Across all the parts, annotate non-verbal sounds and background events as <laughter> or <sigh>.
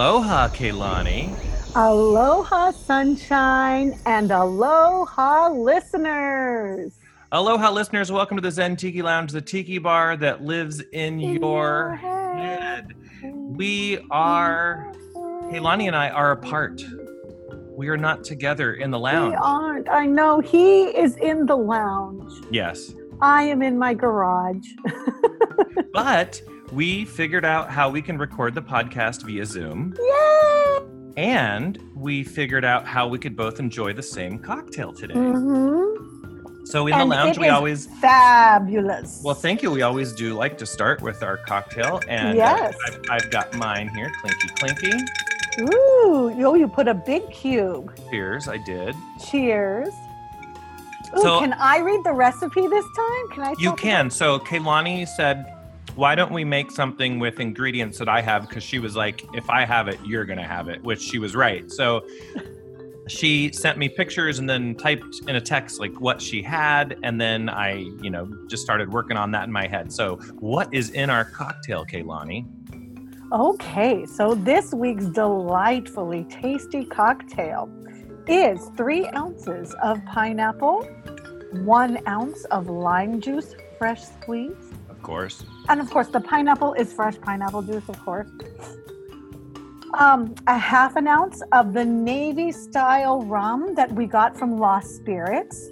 Aloha, Kaylani. Aloha, sunshine, and aloha, listeners. Aloha, listeners. Welcome to the Zen Tiki Lounge, the tiki bar that lives in, In your your head. We are, Kaylani and I are apart. We are not together in the lounge. We aren't. I know he is in the lounge. Yes. I am in my garage. <laughs> But we figured out how we can record the podcast via Zoom, Yay! and we figured out how we could both enjoy the same cocktail today. Mhm. So in And the lounge, we always Fabulous. Well, thank you. We always do like to start with our cocktail, and uh, Yes. I've, I've got mine here, clinky clinky. Ooh, yo, you put a big cube. Cheers, I did. Cheers. Ooh, So- can I read the recipe this time? Can I? You can. So Kaylani said, "Why don't we make something with ingredients that I have?" Because she was like, "If I have it, you're gonna have it," which she was right. So she sent me pictures and then typed in a text like what she had, and then I, you know, just started working on that in my head. So what is in our cocktail, Kaylani? Okay, so this week's delightfully tasty cocktail is three ounces of pineapple, one ounce of lime juice, fresh squeezed, Of course. and of course, the pineapple is fresh pineapple juice, of course. Um, a half an ounce of the Navy style rum that we got from Lost Spirits.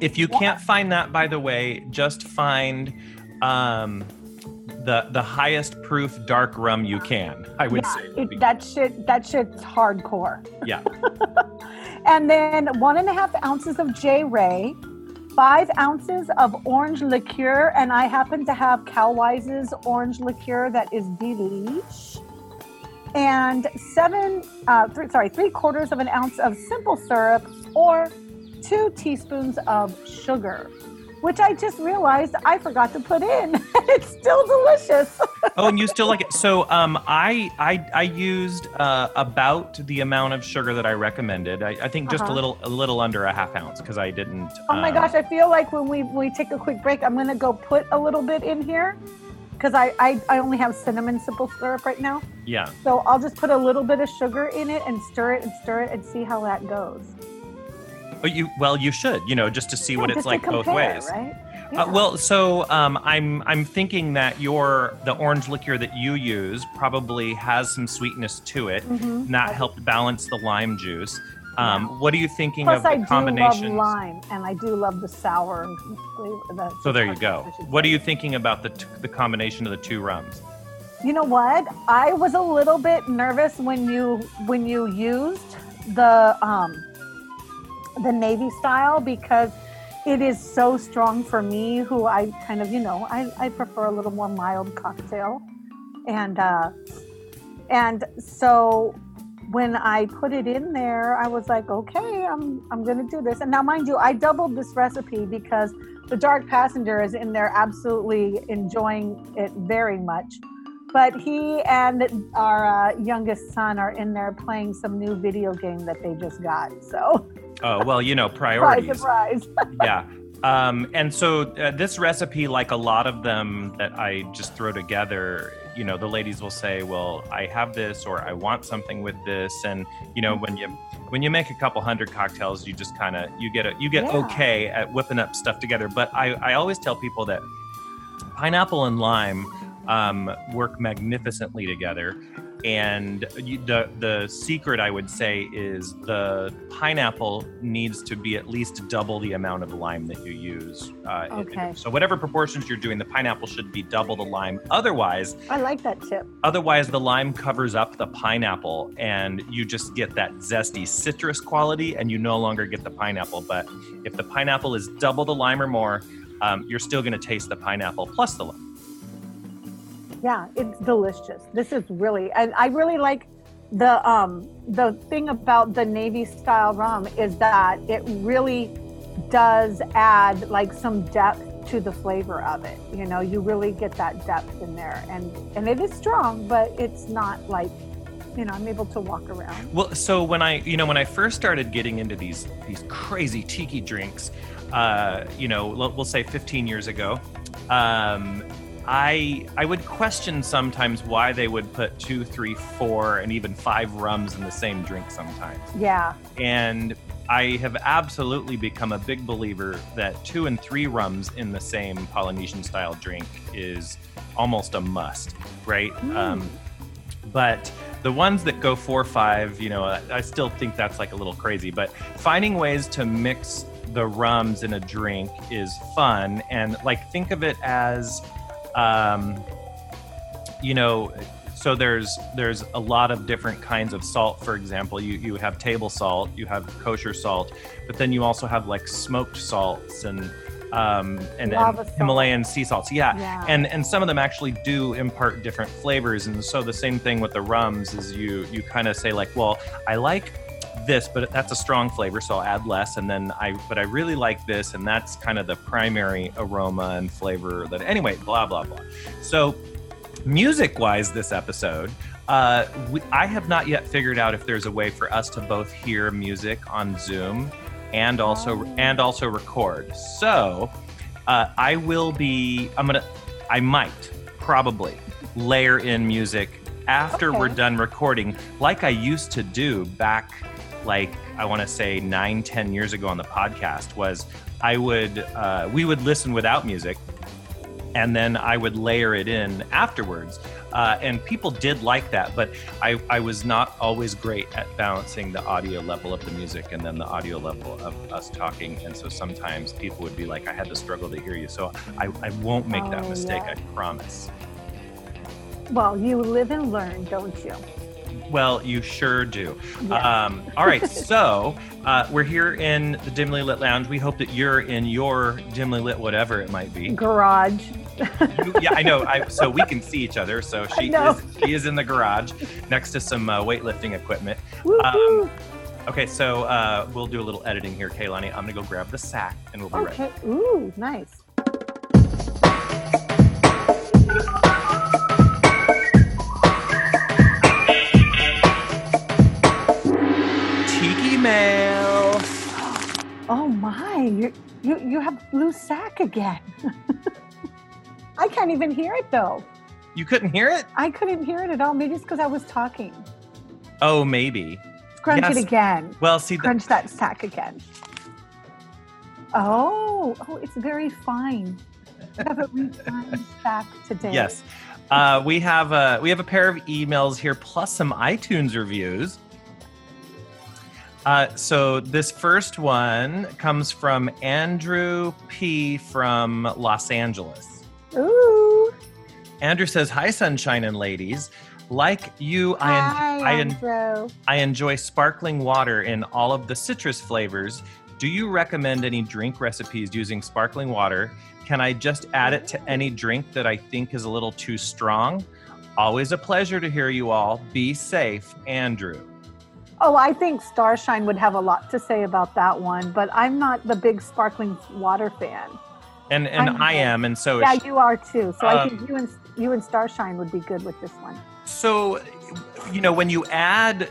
If you can't find that, by the way, just find um, the the highest proof dark rum you can. I would yeah, say. it, that shit, that shit's hardcore. yeah. <laughs> And then one and a half ounces of J. Wray, five ounces of orange liqueur, and I happen to have Calwise's orange liqueur that is delish. And seven, uh, th- sorry, three quarters of an ounce of simple syrup, or two teaspoons of sugar, which I just realized I forgot to put in. <laughs> it's still delicious. <laughs> Oh, and you still like it? So, um, I I I used uh, about the amount of sugar that I recommended. I, I think just a Uh-huh. little a little under a half ounce because I didn't. Oh my um, gosh, I feel like when we, we take a quick break, I'm gonna go put a little bit in here because I, I, I only have cinnamon simple syrup right now. Yeah. So I'll just put a little bit of sugar in it and stir it and stir it and see how that goes. Oh, you well, you should. You know, just to see what it's like both ways. right? Uh, well, so um, I'm I'm thinking that your the orange liqueur that you use probably has some sweetness to it, Mhm. and that helped balance the lime juice. Um, What are you thinking Plus, of the combination? I do love lime, and I do love the sour flavor. The So there you go. I What are you thinking about the t- the combination of the two rums? You know what? I was a little bit nervous when you when you used the um the navy style because it is so strong for me who I kind of, you know, I, I prefer a little more mild cocktail. And uh and so when I put it in there, I was like, okay, I'm I'm gonna do this. And now mind you, I doubled this recipe because the dark passenger is in there absolutely enjoying it very much but he and our uh, youngest son are in there playing some new video game that they just got. So, Oh well, you know <laughs> surprise, priorities. surprise. <laughs> yeah. Um, and so uh, this recipe, like a lot of them that I just throw together, you know, the ladies will say, "Well, I have this, or I want something with this," and you know, when you when you make a couple hundred cocktails, you just kind of you get a, you get Yeah. okay at whipping up stuff together. But I I always tell people that pineapple and lime um, work magnificently together. And the the secret, I would say, is the pineapple needs to be at least double the amount of lime that you use. Uh, it- Okay. so whatever proportions you're doing, the pineapple should be double the lime. Otherwise, I like that tip. otherwise the lime covers up the pineapple, and you just get that zesty citrus quality, and you no longer get the pineapple. But if the pineapple is double the lime or more, um, you're still going to taste the pineapple plus the lime. Yeah, it's delicious. This is really, and I really like the um the thing about the navy style rum is that it really does add like some depth to the flavor of it. You know, you really get that depth in there, and and it is strong, but it's not like, you know, I'm able to walk around. Well, so when I, you know, when I first started getting into these these crazy tiki drinks, uh, you know, we'll say 15 years ago, um, I I would question sometimes why they would put two, three, four, and even five rums in the same drink sometimes. Yeah. And I have absolutely become a big believer that two and three rums in the same Polynesian style drink is almost a must, right? Mm. Um, but the ones that go four, or five, you know, I, I still think that's like a little crazy. But finding ways to mix the rums in a drink is fun, and like think of it as, um, you know, so there's there's a lot of different kinds of salt. For example, you you have table salt, you have kosher salt, but then you also have like smoked salts and um, and, and Himalayan sea salts. Yeah. Yeah. and and some of them actually do impart different flavors. And so the same thing with the rums is you you kind of say like, well, I like this, but that's a strong flavor, so I'll add less. And then I, but I really like this, and that's kind of the primary aroma and flavor. That anyway, blah blah blah. So music wise, this episode. Uh, we, I have not yet figured out if there's a way for us to both hear music on Zoom and also and also record. So uh, I will be. I'm gonna. I might probably layer in music after Okay. we're done recording, like I used to do back, like I want to say nine, ten years ago on the podcast. Was I would uh, we would listen without music, and then I would layer it in afterwards. Uh, and people did like that, but I, I was not always great at balancing the audio level of the music and then the audio level of us talking. And so sometimes people would be like, I had to struggle to hear you. So I, I won't make that Oh, mistake, yeah. I promise. Well, you live and learn, don't you? Well, you sure do. Yeah. Um, all right, so uh, we're here in the Dimly Lit Lounge. We hope that you're in your dimly lit, whatever it might be. Garage. You- yeah, I know. I, so we can see each other. So <laughs> she is she is in the garage next to some uh, weightlifting equipment. Woo-hoo. Okay, so uh, we'll do a little editing here, Kaylani. I'm gonna go grab the sack, and we'll be right. okay. Ooh, nice. You you you have blue sack again. <laughs> I can't even hear it though. You couldn't hear it? I couldn't hear it at all. Maybe it's because I was talking. Oh, maybe. Crunch Yes. it again. Well, see, the, Crunch that sack again. Oh, oh, it's very fine. You have a refined <laughs> sack today. yes, uh, we have a we have a pair of emails here plus some iTunes reviews. Uh, so this first one comes from Andrew P from Los Angeles. Ooh. Andrew says, "Hi, sunshine and ladies. Like you, I en- I, en- I enjoy sparkling water in all of the citrus flavors. Do you recommend any drink recipes using sparkling water? Can I just add it to any drink that I think is a little too strong? Always a pleasure to hear you all. Be safe, Andrew. Oh, I think Starshine would have a lot to say about that one, but I'm not the big sparkling water fan. And and I know. I am, and so Yeah, you are too. So I Um, think you and you and Starshine would be good with this one. So, you know, when you add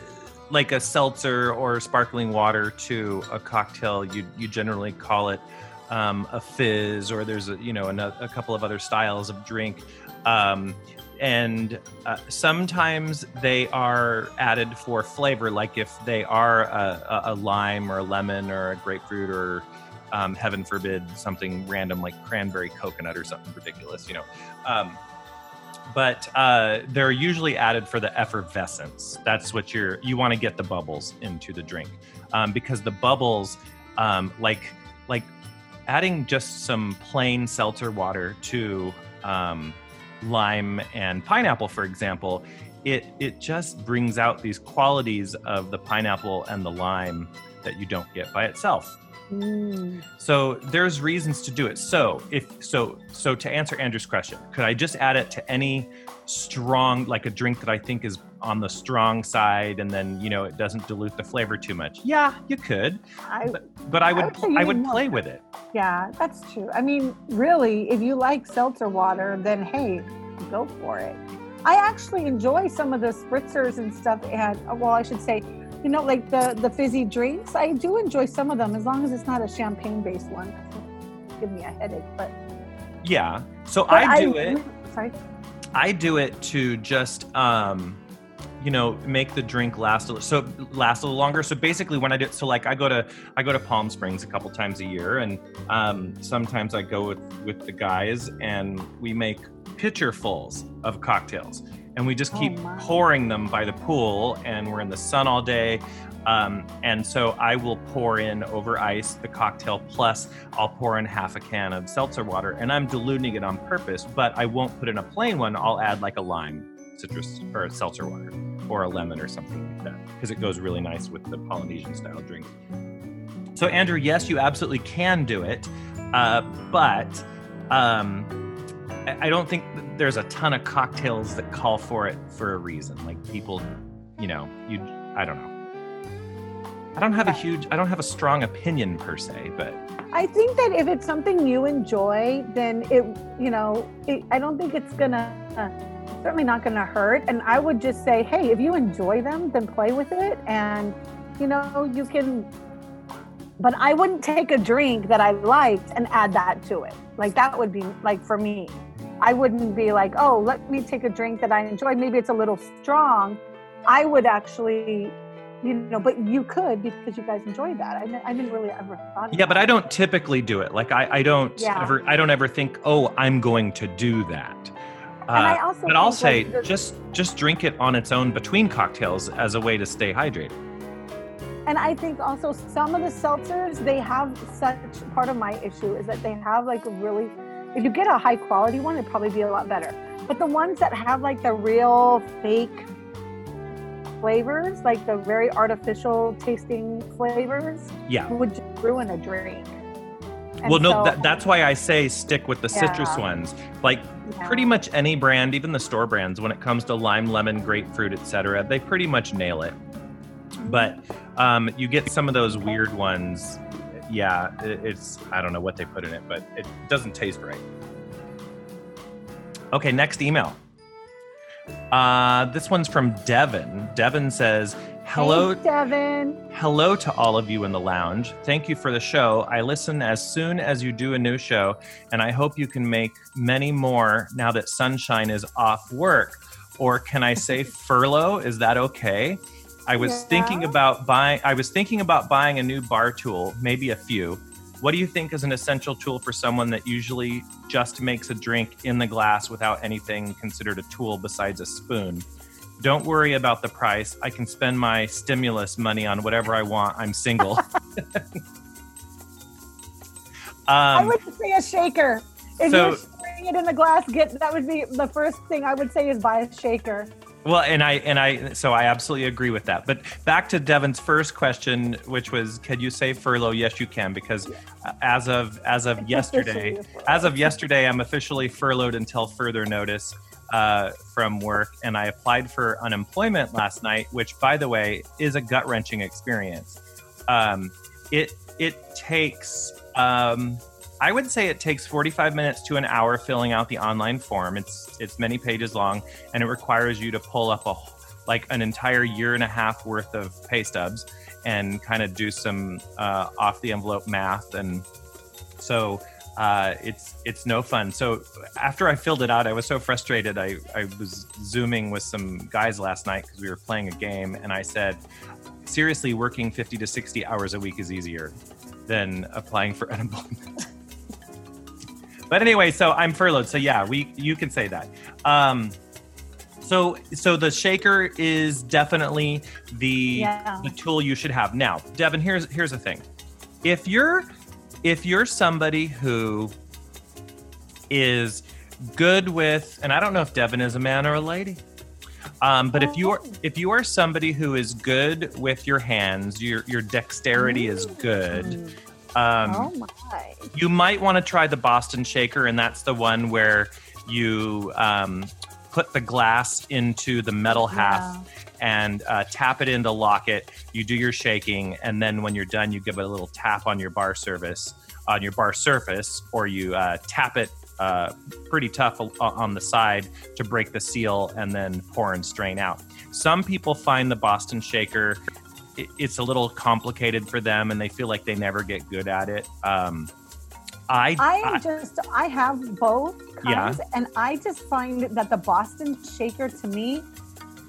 like a seltzer or sparkling water to a cocktail, you you generally call it um, a fizz, or there's a you know a, a couple of other styles of drink, um, and uh, sometimes they are added for flavor, like if they are a, a, lime or a lemon or a grapefruit or um, heaven forbid something random like cranberry coconut or something ridiculous, you know. Um, but uh, they're usually added for the effervescence. That's what you're you want to get the bubbles into the drink um, because the bubbles, um, like like adding just some plain seltzer water to um, lime and pineapple, for example, it it just brings out these qualities of the pineapple and the lime that you don't get by itself. Mm. So there's reasons to do it. So if so so to answer Andrew's question, could I just add it to any strong like a drink that I think is on the strong side and then you know it doesn't dilute the flavor too much? Yeah, you could. I, But I would would say I would play with it. yeah, that's true. I mean, really, if you like seltzer water, then hey, go for it. I actually enjoy some of the spritzers and stuff. And well, I should say, you know, like the the fizzy drinks. I do enjoy some of them as long as it's not a champagne based one. Give me a headache, but Yeah. So But I do it. sorry. I do it to just um you know make the drink last a, so last a little longer. So basically when i do so like i go to i go to palm springs a couple times a year and um, sometimes i go with with the guys and we make pitcherfuls of cocktails and we just Oh, keep my. pouring them by the pool and we're in the sun all day. Um, and so i will pour in over ice the cocktail plus i'll pour in half a can of seltzer water and i'm diluting it on purpose but i won't put in a plain one. I'll add like a lime citrus or seltzer water or a lemon or something like that because it goes really nice with the polynesian style drink so andrew yes you absolutely can do it uh, but um, I don't think there's a ton of cocktails that call for it for a reason. Like people, you know, you I don't know. I don't have a huge I don't have a strong opinion per se, but I think that if it's something you enjoy, then it, you know, it, I don't think it's gonna, certainly not gonna hurt. And I would just say, hey, if you enjoy them, then play with it. And, you know, you can, but I wouldn't take a drink that I liked and add that to it. Like that would be like for me. I wouldn't be like, oh, let me take a drink that I enjoy. Maybe it's a little strong. I would actually, you know, but you could because you guys enjoyed that. I, I didn't really ever thought. yeah, but I don't typically do it. Like I, I don't Yeah. ever I don't ever think, oh, I'm going to do that. Uh, And I also but I'll say the- just just drink it on its own between cocktails as a way to stay hydrated. And I think also some of the seltzers, they have such part of my issue is that they have like a really, if you get a high quality one, it'd probably be a lot better. But the ones that have like the real fake flavors, like the very artificial tasting flavors, Yeah. would just ruin a drink. And well, no, so- that, that's why I say stick with the citrus ones. Like yeah. pretty much any brand, even the store brands, when it comes to lime, lemon, grapefruit, etc., they pretty much nail it. But um, you get some of those weird ones. Yeah, it, it's I don't know what they put in it, but it doesn't taste right. Okay, next email. Uh, this one's from Devin. Devin says, "Hello, Hey, Devin. Hello to all of you in the lounge. Thank you for the show. I listen as soon as you do a new show, and I hope you can make many more now that Sunshine is off work. Or can I say <laughs> furlough? Is that okay? I was Yeah. thinking about buying I was thinking about buying a new bar tool, maybe a few. What do you think is an essential tool for someone that usually just makes a drink in the glass without anything considered a tool besides a spoon? Don't worry about the price. I can spend my stimulus money on whatever I want. I'm single. <laughs> I um, would say a shaker. If so- you're sharing it in the glass, get that would be the first thing I would say is buy a shaker. well, and I and I so I absolutely agree with that. But back to Devin's first question, which was, can you say furlough? Yes, you can, because as of as of <laughs> yesterday, as of yesterday, I'm officially furloughed until further notice uh, from work, and I applied for unemployment last night, which, by the way, is a gut wrenching experience. Um, it it takes um, I would say it takes 45 minutes to an hour filling out the online form. It's it's many pages long, and it requires you to pull up a like an entire year and a half worth of pay stubs and kind of do some uh, off the envelope math and so uh, it's it's no fun. So after I filled it out, I was so frustrated. I, I was zooming with some guys last night because we were playing a game, and I said, seriously, working 50 to 60 hours a week is easier than applying for <laughs> unemployment. but anyway, so I'm furloughed. So yeah, we you can say that. Um, so so the shaker is definitely the Yeah. the tool you should have. Now, Devin, here's here's the thing. If you're if you're somebody who is good with and I don't know if Devin is a man or a lady. Um, but if you are if you are somebody who is good with your hands, your your dexterity is good. Mm. Um, oh my. you might want to try the Boston Shaker, and that's the one where you um, put the glass into the metal half and uh, tap it in to lock it. You do your shaking, and then when you're done, you give it a little tap on your bar service, on your bar surface, or you uh, tap it uh, pretty tough on the side to break the seal, and then pour and strain out. Some people find the Boston Shaker. It's a little complicated for them, and they feel like they never get good at it. Um, I, I am just I have both Yeah. kinds, and I just find that the Boston Shaker to me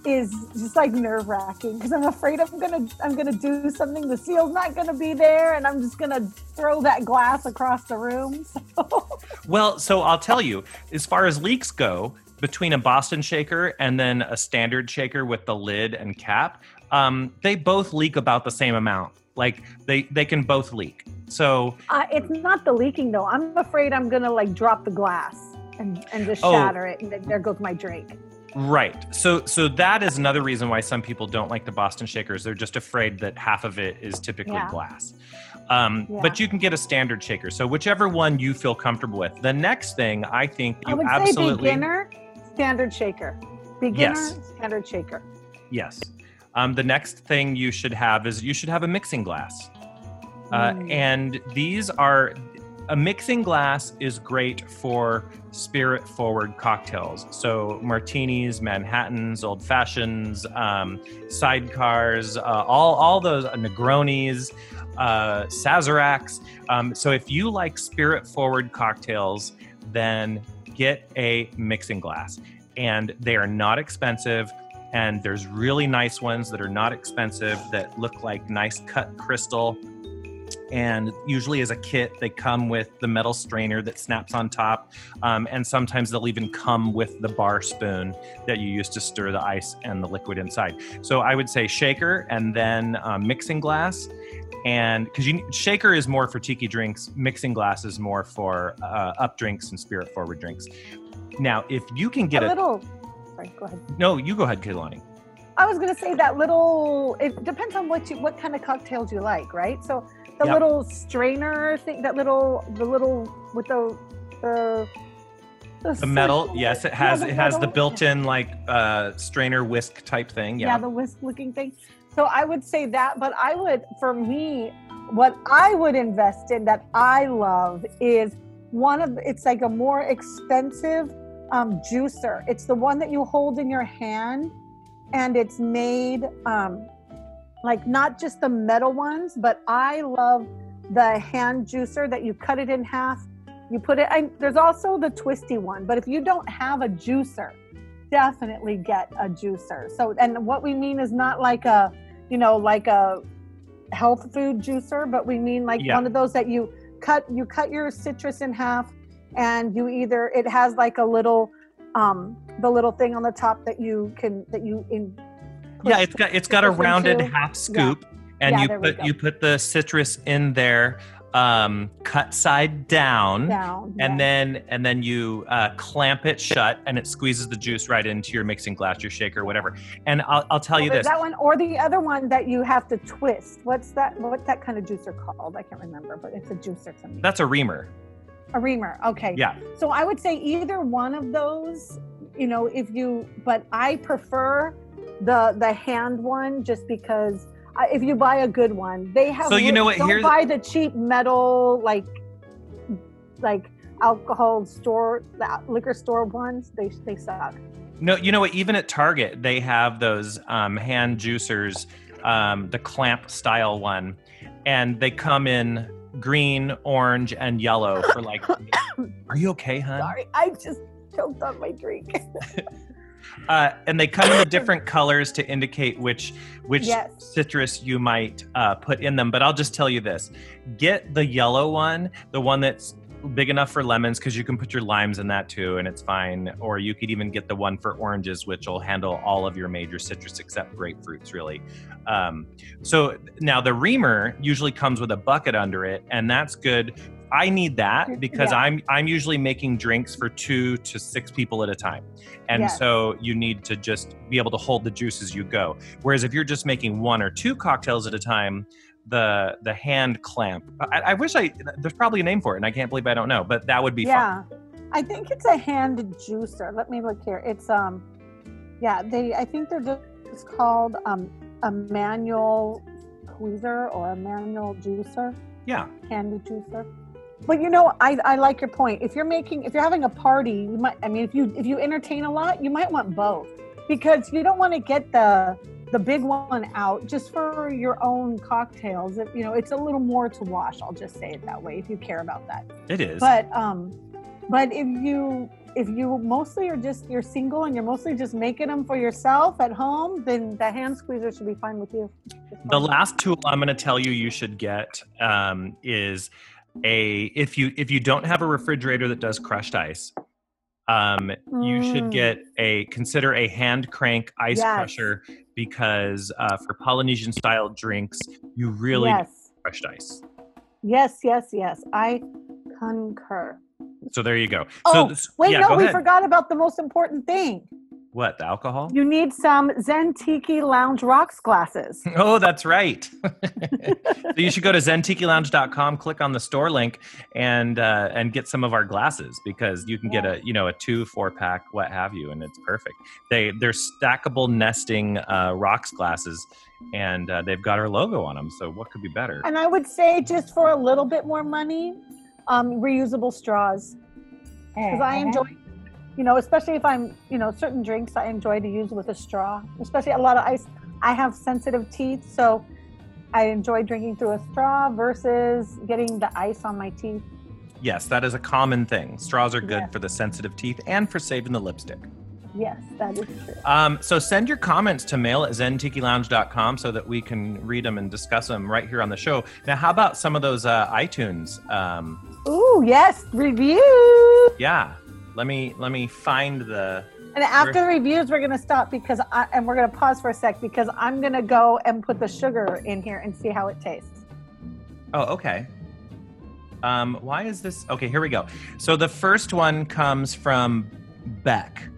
is just like nerve wracking because I'm afraid I'm gonna I'm gonna do something. The seal's not gonna be there, and I'm just gonna throw that glass across the room. <laughs> So Well, so I'll tell you, as far as leaks go, between a Boston shaker and then a standard shaker with the lid and cap, um, they both leak about the same amount. Like they they can both leak. So uh, it's not the leaking though. I'm afraid I'm gonna like drop the glass and and just Oh. shatter it, and then there goes my drink. right. So so that is another reason why some people don't like the Boston shakers. They're just afraid that half of it is typically Yeah. glass. Um, Yeah. But you can get a standard shaker. So whichever one you feel comfortable with. The next thing I think I you would absolutely say beginner standard shaker. Beginner Yes. standard shaker. Yes. Um, the next thing you should have is you should have a mixing glass. Uh, Mm. And these are a mixing glass is great for spirit forward cocktails. So martinis, Manhattans, old fashions, um, sidecars, uh, all all those uh, Negronis, uh, Sazeracs. Um, so if you like spirit forward cocktails, then get a mixing glass, and they are not expensive. And there's really nice ones that are not expensive that look like nice cut crystal. And usually as a kit they come with the metal strainer that snaps on top. Um, and sometimes they'll even come with the bar spoon that you use to stir the ice and the liquid inside. So i would say shaker and then um, mixing glass. And because you shaker is more for tiki drinks mixing glass is more for uh, up drinks and spirit forward drinks. Now if you can get a a, little. Sorry, go ahead. no you go ahead Kaylani. I was gonna say that little. It depends on what you what kind of cocktails you like, right? So the Yep. little strainer thing, that little the little with the the the metal yes it yeah, has it has the built-in like uh strainer whisk type thing yeah, the whisk looking thing. So I would say that, but I would, for me, what I would invest in that I love is one of it's like a more expensive um, juicer. It's the one that you hold in your hand, and it's made um, like not just the metal ones, but I love the hand juicer that you cut it in half. You put it. I, there's also the twisty one, but if you don't have a juicer, definitely get a juicer. So, and what we mean is not like a, you know, like a health food juicer, but we mean like Yeah. one of those that you cut, you cut your citrus in half and you either, it has like a little, um, the little thing on the top that you can, that you in. yeah it's got it's got a rounded into. half scoop and Yeah, you put you put the citrus in there um cut side down down. and yeah. then and then you uh, clamp it shut and it squeezes the juice right into your mixing glass your shaker whatever and i'll, I'll tell Well, you this That one or the other one that you have to twist. What's that? What's that kind of juicer called? I can't remember, but it's a juicer to me. that's a reamer a reamer. Okay. yeah So I would say either one of those, you know, if you, but I prefer the the hand one just because if you buy a good one, they have. So you know what, Don't here's- buy the cheap metal like like alcohol store, the liquor store ones. They they suck. no you know what even at target they have those um, hand juicers um, the clamp style one and they come in green orange and yellow for like <coughs> are you okay hun Sorry, I just choked on my drink. <laughs> uh, and they come in the <laughs> different colors to indicate which which Yes. citrus you might uh, put in them. But I'll just tell you this: get the yellow one, the one that's big enough for lemons, because you can put your limes in that too, and it's fine. Or you could even get the one for oranges, which will handle all of your major citrus except grapefruits, really. Um, so now the reamer usually comes with a bucket under it, and that's good. I need that because Yeah. I'm I'm usually making drinks for two to six people at a time. And Yes. so you need to just be able to hold the juice as you go. Whereas if you're just making one or two cocktails at a time, the the hand clamp. I, I wish I there's probably a name for it, and I can't believe I don't know. But that would be fun. yeah, I think it's a hand juicer. Let me look here. It's um, yeah, they. I think they're just it's called um a manual squeezer or a manual juicer, Yeah, handy juicer. But you know, I, I like your point. If you're making, if you're having a party, you might. I mean, if you if you entertain a lot, you might want both because you don't want to get the the big one out just for your own cocktails. It, you know, it's a little more to wash. I'll just say it that way if you care about that. It is. But um, but if you if you mostly are just you're single and you're mostly just making them for yourself at home, then the hand squeezer should be fine with you. The last tool I'm going to tell you you should get um, is a if you if you don't have a refrigerator that does crushed ice, um, you should Mm. get a consider a hand crank ice Yes. crusher because uh, for Polynesian style drinks you really need yes, crushed ice. yes, yes, yes. I concur. So there you go. Oh, so Wait, yeah, no, go we forgot about the most important thing. What the alcohol? You need some Zentiki Lounge Rocks glasses. <laughs> Oh, that's right. <laughs> so you should go to zentikilounge.com, click on the store link, and uh, and get some of our glasses because you can get a you know a two, four pack, what have you, and it's perfect. They they're stackable nesting uh, rocks glasses, and uh, they've got our logo on them. So what could be better? And I would say just for a little bit more money, um, reusable straws. Because I enjoy, you know, especially if I'm, you know, certain drinks I enjoy to use with a straw, especially a lot of ice. I have sensitive teeth, so I enjoy drinking through a straw versus getting the ice on my teeth. Yes, that is a common thing. Straws are good Yeah. for the sensitive teeth and for saving the lipstick. Yes, that is true. Um, so send your comments to mail at zentikilounge.com so that we can read them and discuss them right here on the show. Now, how about some of those uh, iTunes? Um, Ooh, yes, reviews. yeah, let me let me find the. And after the reviews, we're gonna stop because I, and we're gonna pause for a sec because I'm gonna go and put the sugar in here and see how it tastes. Oh, okay. Um, why is this? Okay, here we go. So the first one comes from Beck,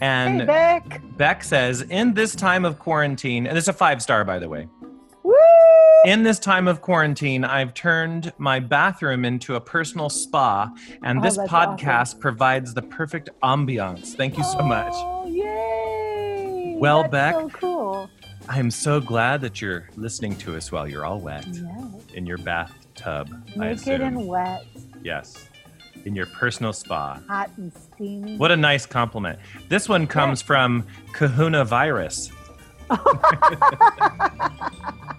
and hey, Beck. Beck says, "In this time of quarantine, and it's a five star, by the way." In this time of quarantine, I've turned my bathroom into a personal spa, and Oh, this podcast provides the perfect ambiance. Thank you so much. Oh, yay! Well, That's Beck- so cool. I am so glad that you're listening to us while you're all wet Yeah. in your bathtub. Naked and wet, yes, in your personal spa. hot and steamy. What a nice compliment. This one comes from Kahuna Virus. <laughs> <laughs>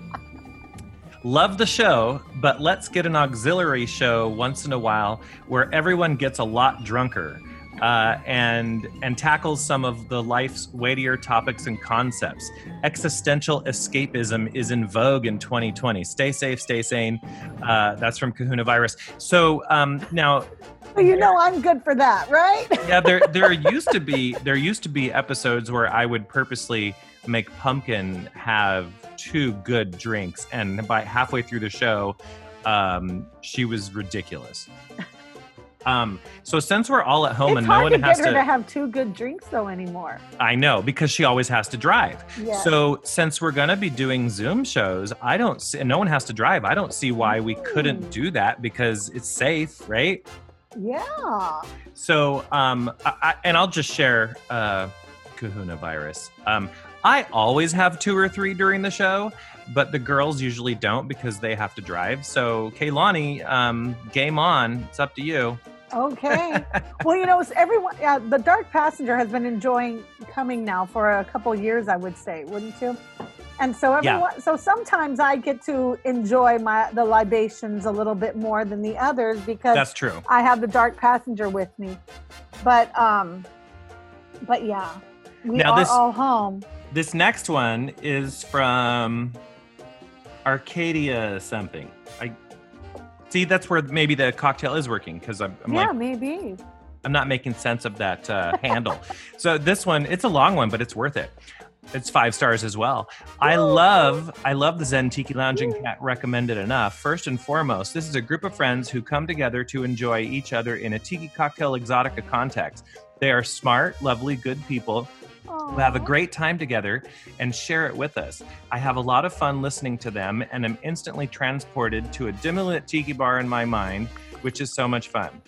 Love the show, but let's get an auxiliary show once in a while where everyone gets a lot drunker uh, and and tackles some of the life's weightier topics and concepts. Existential escapism is in vogue in 2020. Stay safe, stay sane. Uh, that's from Kahuna Virus. So um, now Well, you know I'm good for that, right? yeah there there used to be there used to be episodes where i would purposely make pumpkin have two good drinks and by halfway through the show um she was ridiculous <laughs> um so since we're all at home it's and no one to has get her to, to have two good drinks though anymore. i know because she always has to drive so since we're going to be doing zoom shows i don't see and no one has to drive i don't see why we couldn't Mm. do that because it's safe right yeah. So, um, I, I, and I'll just share uh, Kahuna virus. Um, I always have two or three during the show, but the girls usually don't because they have to drive. So, Kaylani, um, game on. It's up to you. Okay. <laughs> well, you know, it's everyone. Yeah, the Dark Passenger has been enjoying coming now for a couple years, I would say, wouldn't you? And so everyone, Yeah. so sometimes I get to enjoy my the libations a little bit more than the others because That's true. I have the Dark Passenger with me. But um, but yeah, we Now are this- all home. This next one is from Arcadia something. I see. That's where maybe the cocktail is working because I'm, I'm yeah, like maybe. I'm not making sense of that uh, <laughs> handle. So this one, it's a long one, but it's worth it. It's five stars as well. I love, I love the Zen Tiki Lounge and can't recommend it enough. First and foremost, this is a group of friends who come together to enjoy each other in a tiki cocktail exotica context. They are smart, lovely, good people who have a great time together and share it with us. I have a lot of fun listening to them and am instantly transported to a dimly lit tiki bar in my mind, which is so much fun.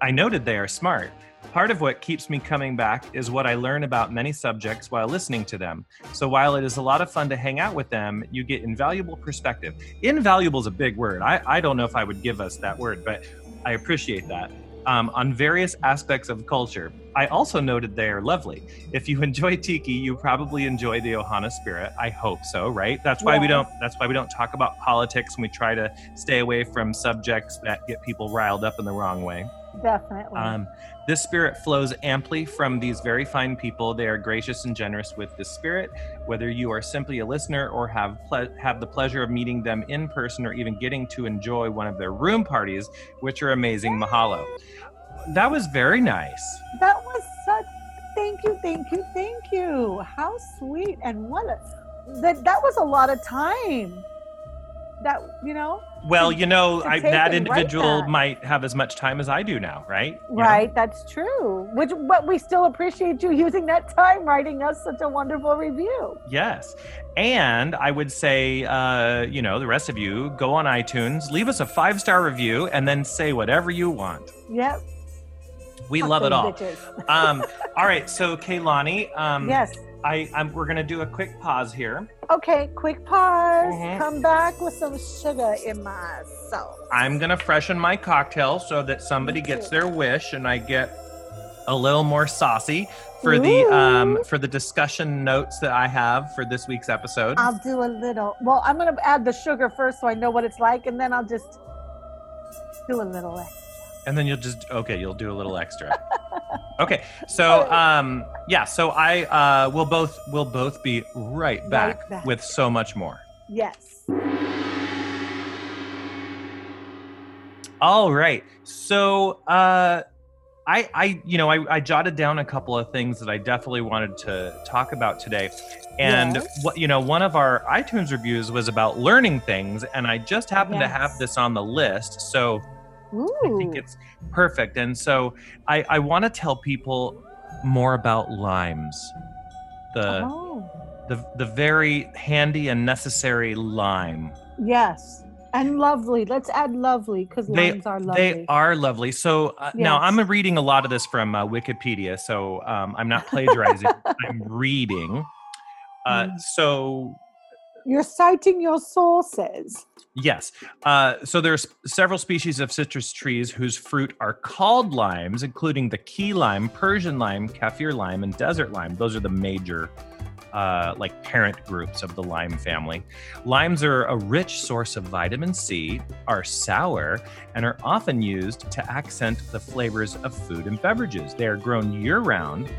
I noted they are smart. Part of what keeps me coming back is what I learn about many subjects while listening to them. So while it is a lot of fun to hang out with them, you get invaluable perspective. Invaluable is a big word. I, I don't know if I would give us that word, but I appreciate that. Um, on various aspects of culture. I also noted they are lovely. If you <laughs> enjoy tiki, you probably enjoy the Ohana spirit. I hope so, right? That's why we don't. That's why we don't talk about politics, and we try to stay away from subjects that get people riled up in the wrong way. Definitely. Um, this spirit flows amply from these very fine people. They are gracious and generous with this spirit. Whether you are simply a listener or have ple- have the pleasure of meeting them in person, or even getting to enjoy one of their room parties, which are amazing. Mahalo. That was very nice. that was such. Thank you, thank you, thank you. How sweet and what a that that was a lot of time. That you know, Well, you know, I, that individual that. might have as much time as I do now, right? You know? right? That's true. Which, but we still appreciate you using that time writing us such a wonderful review. Yes. And I would say, uh, you know, the rest of you go on iTunes, leave us a five star review, and then say whatever you want. Yep. We fuck love it all. Um, <laughs> all right. So, Kaylani, um, yes. I, I'm, we're going to do a quick pause here. Okay. Quick pause. Mhm. Come back with some sugar in my sauce. I'm going to freshen my cocktail so that somebody gets their wish and I get a little more saucy for the um, for the discussion notes that I have for this week's episode. I'll do a little. Well, I'm gonna add the sugar first, so I know what it's like, and then I'll just do a little extra. And then you'll just okay you'll do a little extra <laughs> okay so um yeah so i uh will both will both be right back, back. with so much more Yes. all right so uh I, I, you know, I, I jotted down a couple of things that I definitely wanted to talk about today, and Yes. what you know, one of our iTunes reviews was about learning things, and I just happened to have this on the list, so Ooh. I think it's perfect. And so I, I want to tell people more about limes. The, oh. the the very handy and necessary lime. Yes. And lovely. Let's add lovely because limes are lovely. They are lovely. So uh, now I'm reading a lot of this from uh, Wikipedia, so um, I'm not <laughs> plagiarizing. I'm reading. Uh, Mm. so You're citing your sources. Yes. Uh, so there's several species of citrus trees whose fruit are called limes, including the key lime, Persian lime, kaffir lime, and desert lime. Those are the major, uh, like parent groups of the lime family. Limes are a rich source of vitamin C, are sour, and are often used to accent the flavors of food and beverages. They are grown year round.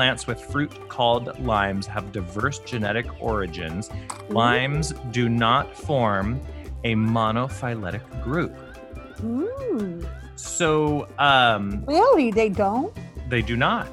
Plants with fruit called limes have diverse genetic origins Limes do not form a monophyletic group. Mm. So um, Really? They don't? they do not.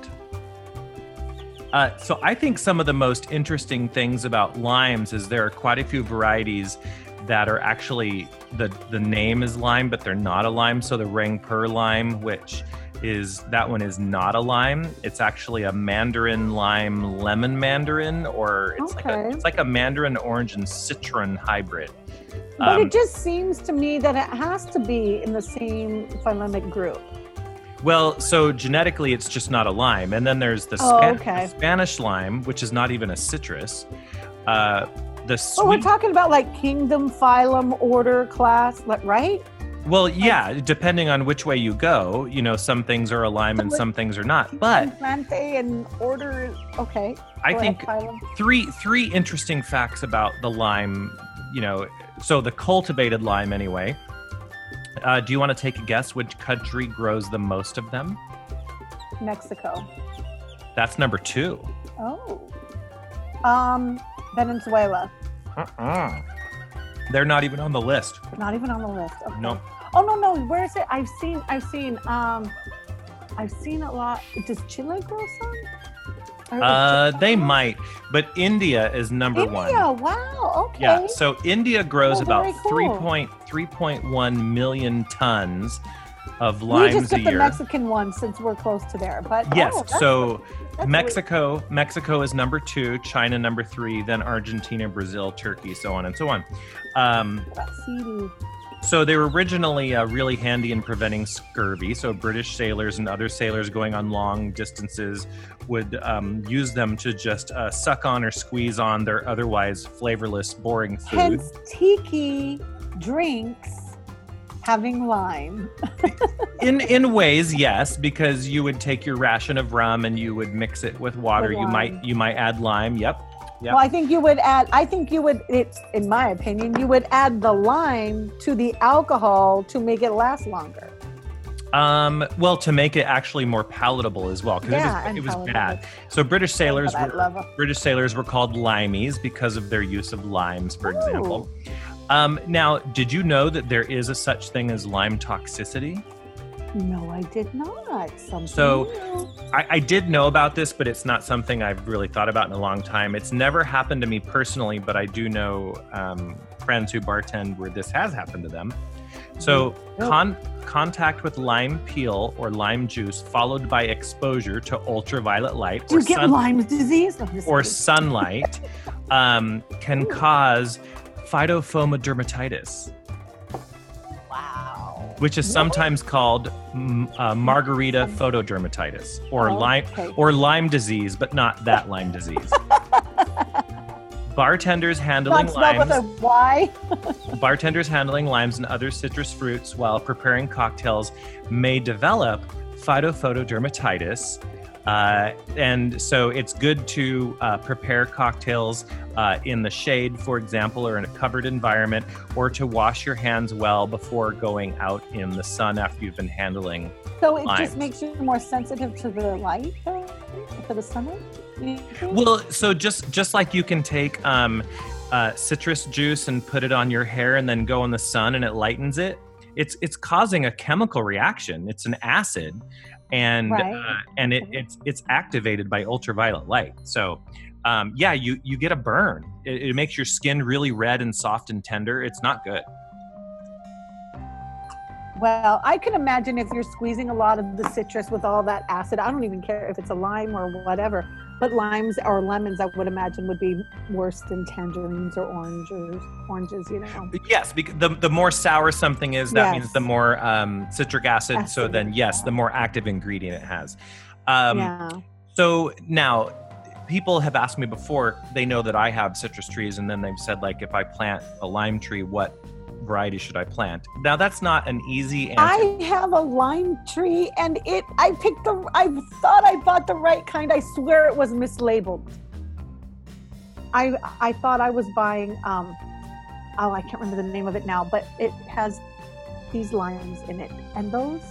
Uh, so I think some of the most interesting things about limes is there are quite a few varieties that are actually the the name is lime, but they're not a lime. So the Rangpur lime, which is that one is not a lime. It's actually a mandarin lime lemon mandarin, or it's like a it's like a mandarin orange and citron hybrid. But Um, it just seems to me that it has to be in the same phylemic group. Well, so genetically, it's just not a lime, and then there's the, Oh, Spa- okay. the Spanish lime, which is not even a citrus. Uh, the Oh, we're talking about like kingdom, phylum, order, class, right? Well, yeah, depending on which way you go, you know, some things are a lime and some things are not. But Plante and order. Okay. I ahead, think three three interesting facts about the lime. You know, so the cultivated lime, anyway. Uh, do you want to take a guess which country grows the most of them? Mexico. That's number two. Oh. Um, Venezuela. Uh-uh. They're not even on the list. Not even on the list. Okay. No. Oh no no. Where is it? I've seen. I've seen. Um, I've seen a lot. Does Chile grow some? Uh, they might, but India is number India. one. India, wow. Okay. Yeah, so India grows Oh, about cool. 3. 3.1 million tons of we limes just a get the year. Mexican one since we're close to there. But yes, oh, that's- so that's Mexico, Mexico is number two, China number three, then Argentina, Brazil, Turkey, so on and so on. Um. So they were originally uh, really handy in preventing scurvy. So British sailors and other sailors going on long distances would um, use them to just uh, suck on or squeeze on their otherwise flavorless, boring food. Hence, tiki drinks having lime. <laughs> in in ways, yes, because you would take your ration of rum and you would mix it with water. With you might you might add lime. Yep. Yep. Well, I think you would add. I think you would. It's in my opinion, you would add the lime to the alcohol to make it last longer. Um, well, to make it actually more palatable as well, because Yeah, it was, it was bad. So British sailors were British sailors were called limeys because of their use of limes, for example. Um, now, did you know that there is a such thing as lime toxicity? No, I did not. Something So- I, I did know about this, but it's not something I've really thought about in a long time. It's never happened to me personally, but I do know um, friends who bartend where this has happened to them. So, Oh. con- contact with lime peel or lime juice, followed by exposure to ultraviolet light do or, you get sun- Lyme disease? No, I'm just or sunlight, um, can <laughs> cause phytophotodermatitis. Which is sometimes called mm, uh, margarita photodermatitis or lime Okay. or lime disease, but not that Lyme disease. <laughs> Bartenders handling Not spelled with a limes, <laughs> bartenders handling limes and other citrus fruits while preparing cocktails may develop phytophotodermatitis. Uh, and so it's good to uh, prepare cocktails uh, in the shade, for example, or in a covered environment, or to wash your hands well before going out in the sun after you've been handling So it just makes you more sensitive to the light, to the think? Well, so just just like you can take um, uh, citrus juice and put it on your hair and then go in the sun and it lightens it. It's it's causing a chemical reaction. It's an acid, and Right. uh, and it, it's it's activated by ultraviolet light. So. Um, yeah, you you get a burn. It, it makes your skin really red and soft and tender. It's not good. Well, I can imagine if you're squeezing a lot of the citrus with all that acid. I don't even care if it's a lime or whatever, but limes or lemons, I would imagine, would be worse than tangerines or oranges. Oranges, you know. Yes, because the the more sour something is, that means the more um, citric acid. So then, yes, the more active ingredient it has. Um, yeah. So now, people have asked me before. They know that I have citrus trees, and then they've said like, if I plant a lime tree, what variety should I plant? Now that's not an easy answer. I have a lime tree, and it. I picked the. I thought I bought the right kind. I swear it was mislabeled. I I thought I was buying. Um, oh, I can't remember the name of it now, but it has these limes in it, and those.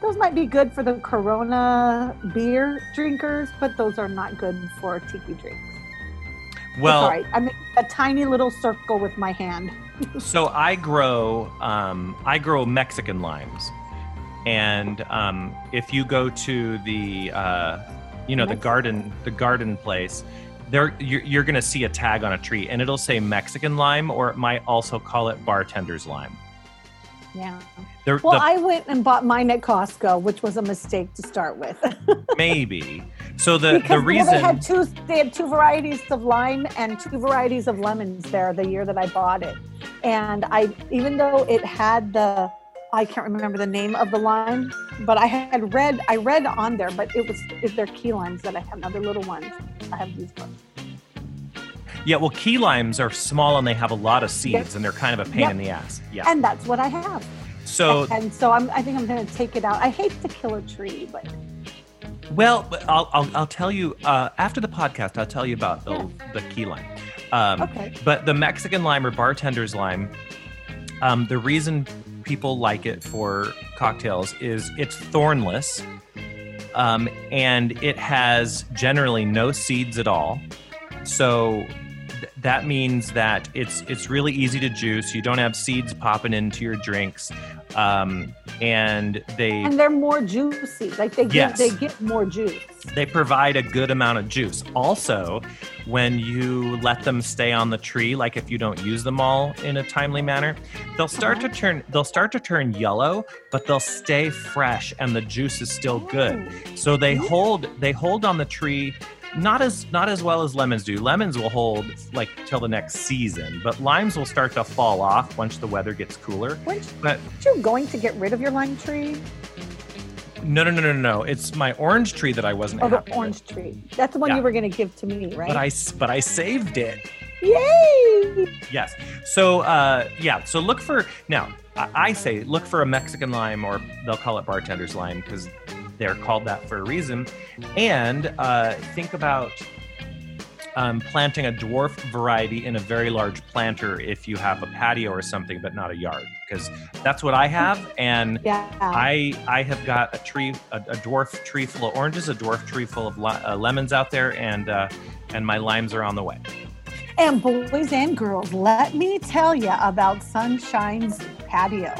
Those might be good for the Corona beer drinkers, but those are not good for tiki drinks. Well, right. I make a tiny little circle with my hand. <laughs> so I grow um, I grow Mexican limes, and um, if you go to the uh, you know the garden the garden place. There, you're, you're going to see a tag on a tree, and it'll say Mexican lime, or it might also call it bartender's lime. Yeah. The, Well, the- I went and bought mine at Costco, which was a mistake to start with. <laughs> maybe. So the because the reason they had two, they had two varieties of lime and two varieties of lemons there the year that I bought it, and I even though it had the I can't remember the name of the lime, but I had read I read on there, but it was is they're key limes that I have. other little ones. I have these ones. Yeah, well, key limes are small and they have a lot of seeds, and they're kind of a pain Yep. in the ass. Yeah. and that's what I have. So, and so I'm, I think I'm going to take it out. I hate to kill a tree, but well, I'll, I'll, I'll tell you uh, after the podcast. I'll tell you about the, Yeah. the key lime. Um, okay. But the Mexican lime or bartender's lime, um, the reason people like it for cocktails is it's thornless, um, and it has generally no seeds at all. So th- that means that it's it's really easy to juice. You don't have seeds popping into your drinks, um, and they And they're more juicy. Like they get Yes. they get more juice. they provide a good amount of juice. Also, when you let them stay on the tree, like if you don't use them all in a timely manner, they'll start to turn they'll start to turn yellow, but they'll stay fresh and the juice is still good. So they hold they hold on the tree not as not as well as lemons do. Lemons will hold like till the next season, but limes will start to fall off once the weather gets cooler. Weren't But you going to get rid of your lime tree? no, no, no, no, no. It's my orange tree that I wasn't Oh, the with. orange tree. That's the one Yeah. you were going to give to me, right? But I but I saved it. Yay! Yes. So uh, yeah. So look for now. I, I say look for a Mexican lime, or they'll call it bartender's lime because they're called that for a reason. And uh, think about um, planting a dwarf variety in a very large planter if you have a patio or something, but not a yard, because that's what I have. And Yeah. I I have got a tree, a, a dwarf tree full of oranges, a dwarf tree full of li- uh, lemons out there, and uh, and my limes are on the way. And boys and girls, let me tell you about Sunshine's patio.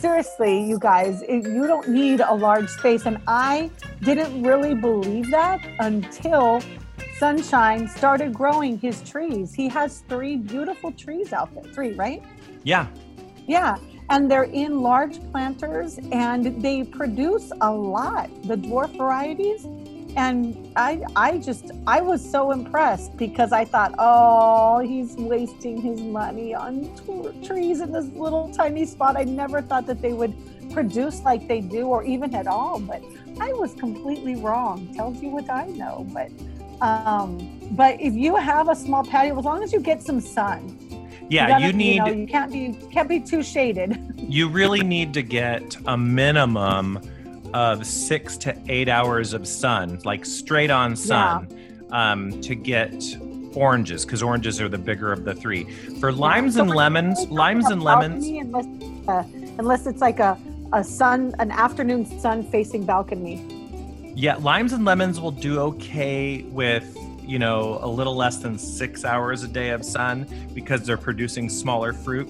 Seriously, you guys, it, you don't need a large space. And I didn't really believe that until Sunshine started growing his trees. He has three beautiful trees out there. Three, right? Yeah, Yeah. And they're in large planters and they produce a lot, the dwarf varieties. And I I just I was so impressed because I thought, oh, he's wasting his money on t- trees in this little tiny spot. I never thought that they would produce like they do or even at all, but I was completely wrong. Tells you what I know. But um but if you have a small patio, as long as you get some sun, yeah. gotta- You need know, you can't be can't be too shaded. you really need to get a minimum of six to eight hours of sun, like straight on sun, um, to get oranges, because oranges are the bigger of the three. For limes So and lemons, limes and lemons, Unless, uh, unless it's like a, a sun, an afternoon sun facing balcony. yeah, limes and lemons will do okay with you know a little less than six hours a day of sun because they're producing smaller fruit.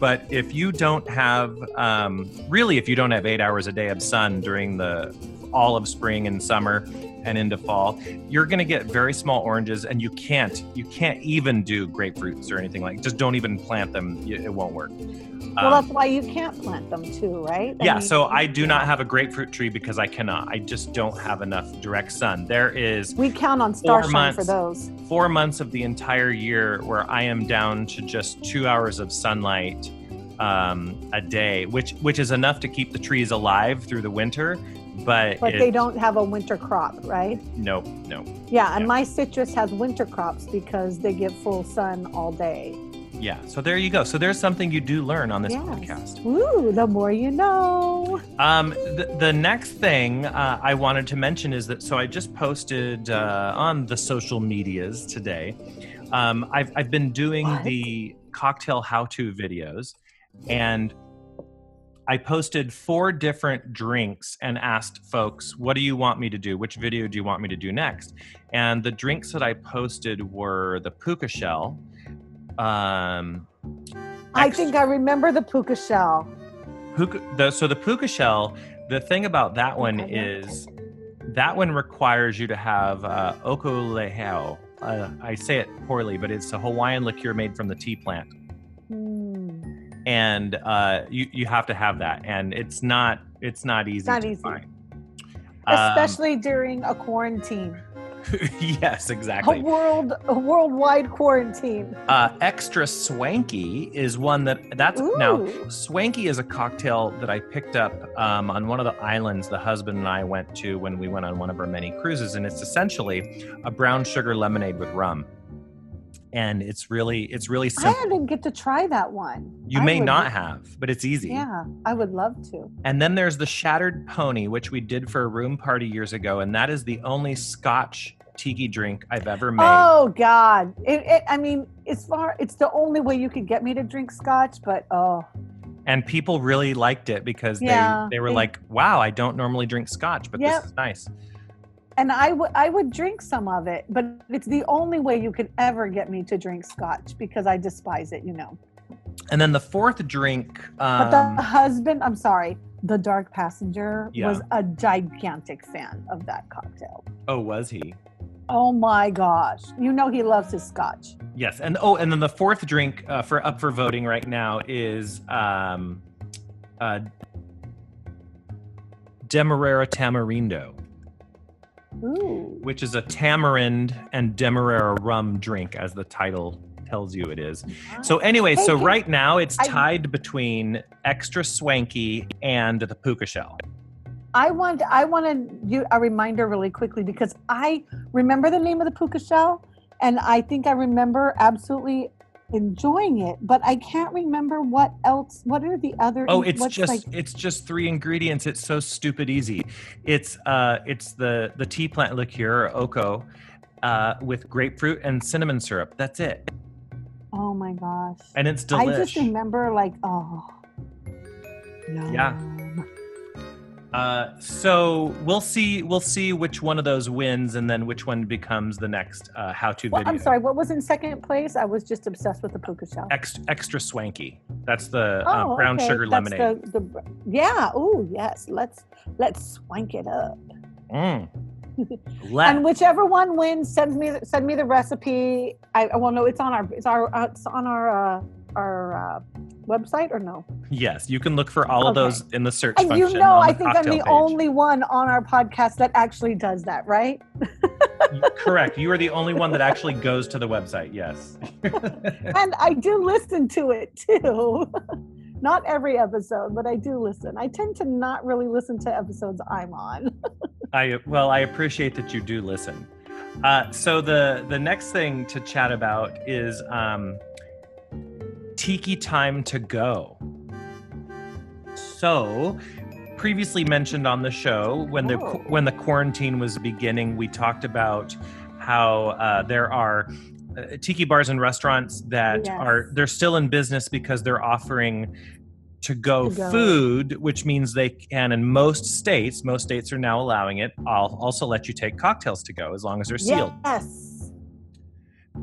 But if you don't have, um, really, if you don't have eight hours a day of sun during the all of spring and summer and into fall, you're going to get very small oranges, and you can't, you can't even do grapefruits or anything like. Just don't even plant them; it won't work. Well, Um, that's why you can't plant them too, right? yeah, so I do not have a grapefruit tree because I cannot. I just don't have enough direct sun. There is We count on starshine for those. four months of the entire year where I am down to just two hours of sunlight um, a day, which which is enough to keep the trees alive through the winter. But, But it, they don't have a winter crop, right? Nope, nope. Yeah, and Yeah. my citrus has winter crops because they get full sun all day. Yeah. So there you go. So there's something you do learn on this Yes. podcast. Ooh, the more you know. Um, the, the next thing uh, I wanted to mention is that so I just posted uh, on the social medias today. Um, I've, I've been doing What? the cocktail how to videos, and I posted four different drinks and asked folks, What do you want me to do? Which video do you want me to do next? And the drinks that I posted were the puka shell. Um, I think I remember the puka shell. Puka, the, so the puka shell, the thing about that one is that one requires you to have uh, okolehao. Uh, I say it poorly, but it's a Hawaiian liqueur made from the ti plant, Hmm. and uh, you you have to have that, and it's not it's not easy Not to easy. find. Um, Especially during a quarantine, <laughs> yes, exactly. a world, a worldwide quarantine. Uh, extra swanky is one that that's now Swanky is a cocktail that I picked up um, on one of the islands the husband and I went to when we went on one of our many cruises, and it's essentially a brown sugar lemonade with rum. And it's really, it's really simple. I didn't get to try that one. You I may would- not have, but it's easy. Yeah, I would love to. And then there's the Shattered Pony, which we did for a room party years ago, and that is the only Scotch tiki drink I've ever made. Oh God! It, it, I mean, it's far. It's the only way you could get me to drink scotch, but oh, And people really liked it because Yeah, they, they were they- like, wow, I don't normally drink Scotch, but Yep. this is nice. And I would I would drink some of it, but it's the only way you could ever get me to drink scotch because I despise it, you know. And then the fourth drink, But um, the husband, I'm sorry, the Dark Passenger Yeah. was a gigantic fan of that cocktail. oh, was he? Oh my gosh! You know he loves his scotch. Yes, and oh, and then the fourth drink uh, for up for voting right now is um, uh, Demerara Tamarindo, Ooh. which is a tamarind and Demerara rum drink, as the title tells you it is. So ah. anyway, Hey, so right now it's I- tied between extra swanky and the puka shell. I want I want to you a reminder really quickly because I remember the name of the puka shell, and I think I remember absolutely enjoying it, but I can't remember what else. What are the other? Oh, it's just like, it's just three ingredients. It's so stupid easy. It's uh it's the the ti plant liqueur or oko uh with grapefruit and cinnamon syrup. That's it. oh my gosh. And it's delicious. I just remember like oh. Yeah. Uh, so we'll see. We'll see which one of those wins, and then which one becomes the next uh, how-to Well, video. I'm sorry. What was in second place? I was just obsessed with the puka shell. Extra, extra swanky. That's the uh, Oh, brown okay. sugar That's lemonade. The, the, yeah. Oh, yes. Let's let's swank it up. Mm. <laughs> And whichever one wins, send me send me the recipe. I well, no, it's on our it's our uh, it's on our uh, our uh, website or no? yes, you can look for all of Okay. those in the search And function. you know, I think I'm the page. only one on our podcast that actually does that, right? <laughs> Correct. You are the only one that actually goes to the website. Yes. <laughs> and I do listen to it too. <laughs> not every episode, but I do listen. I tend to not really listen to episodes I'm on. I well, I appreciate that you do listen. Uh, so the the next thing to chat about is um, Tiki Time to Go. So, previously mentioned on the show when the Oh. when the quarantine was beginning, we talked about how uh, there are uh, tiki bars and restaurants that Yes. are they're still in business because they're offering to go To-go. food, which means they can in most states, most states are now allowing it. I'll also let you take cocktails to go as long as they're sealed. Yes.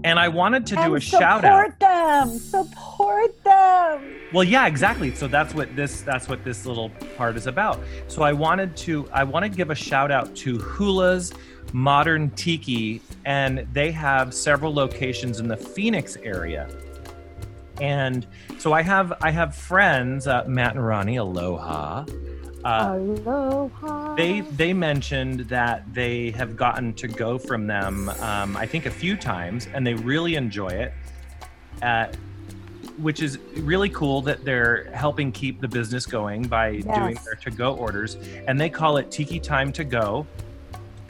And I wanted to do and a shout out. support them. Support them. Well, yeah, exactly. So that's what this that's what this little part is about. So I wanted to I want to give a shout out to Hula's Modern Tiki, and they have several locations in the Phoenix area. And so I have I have friends, uh, Matt and Ronnie, aloha. Uh, Aloha. they they mentioned that they have gotten to go from them um, i think a few times and they really enjoy it uh, which is really cool that they're helping keep the business going by doing their to-go orders. And they call it tiki time to go.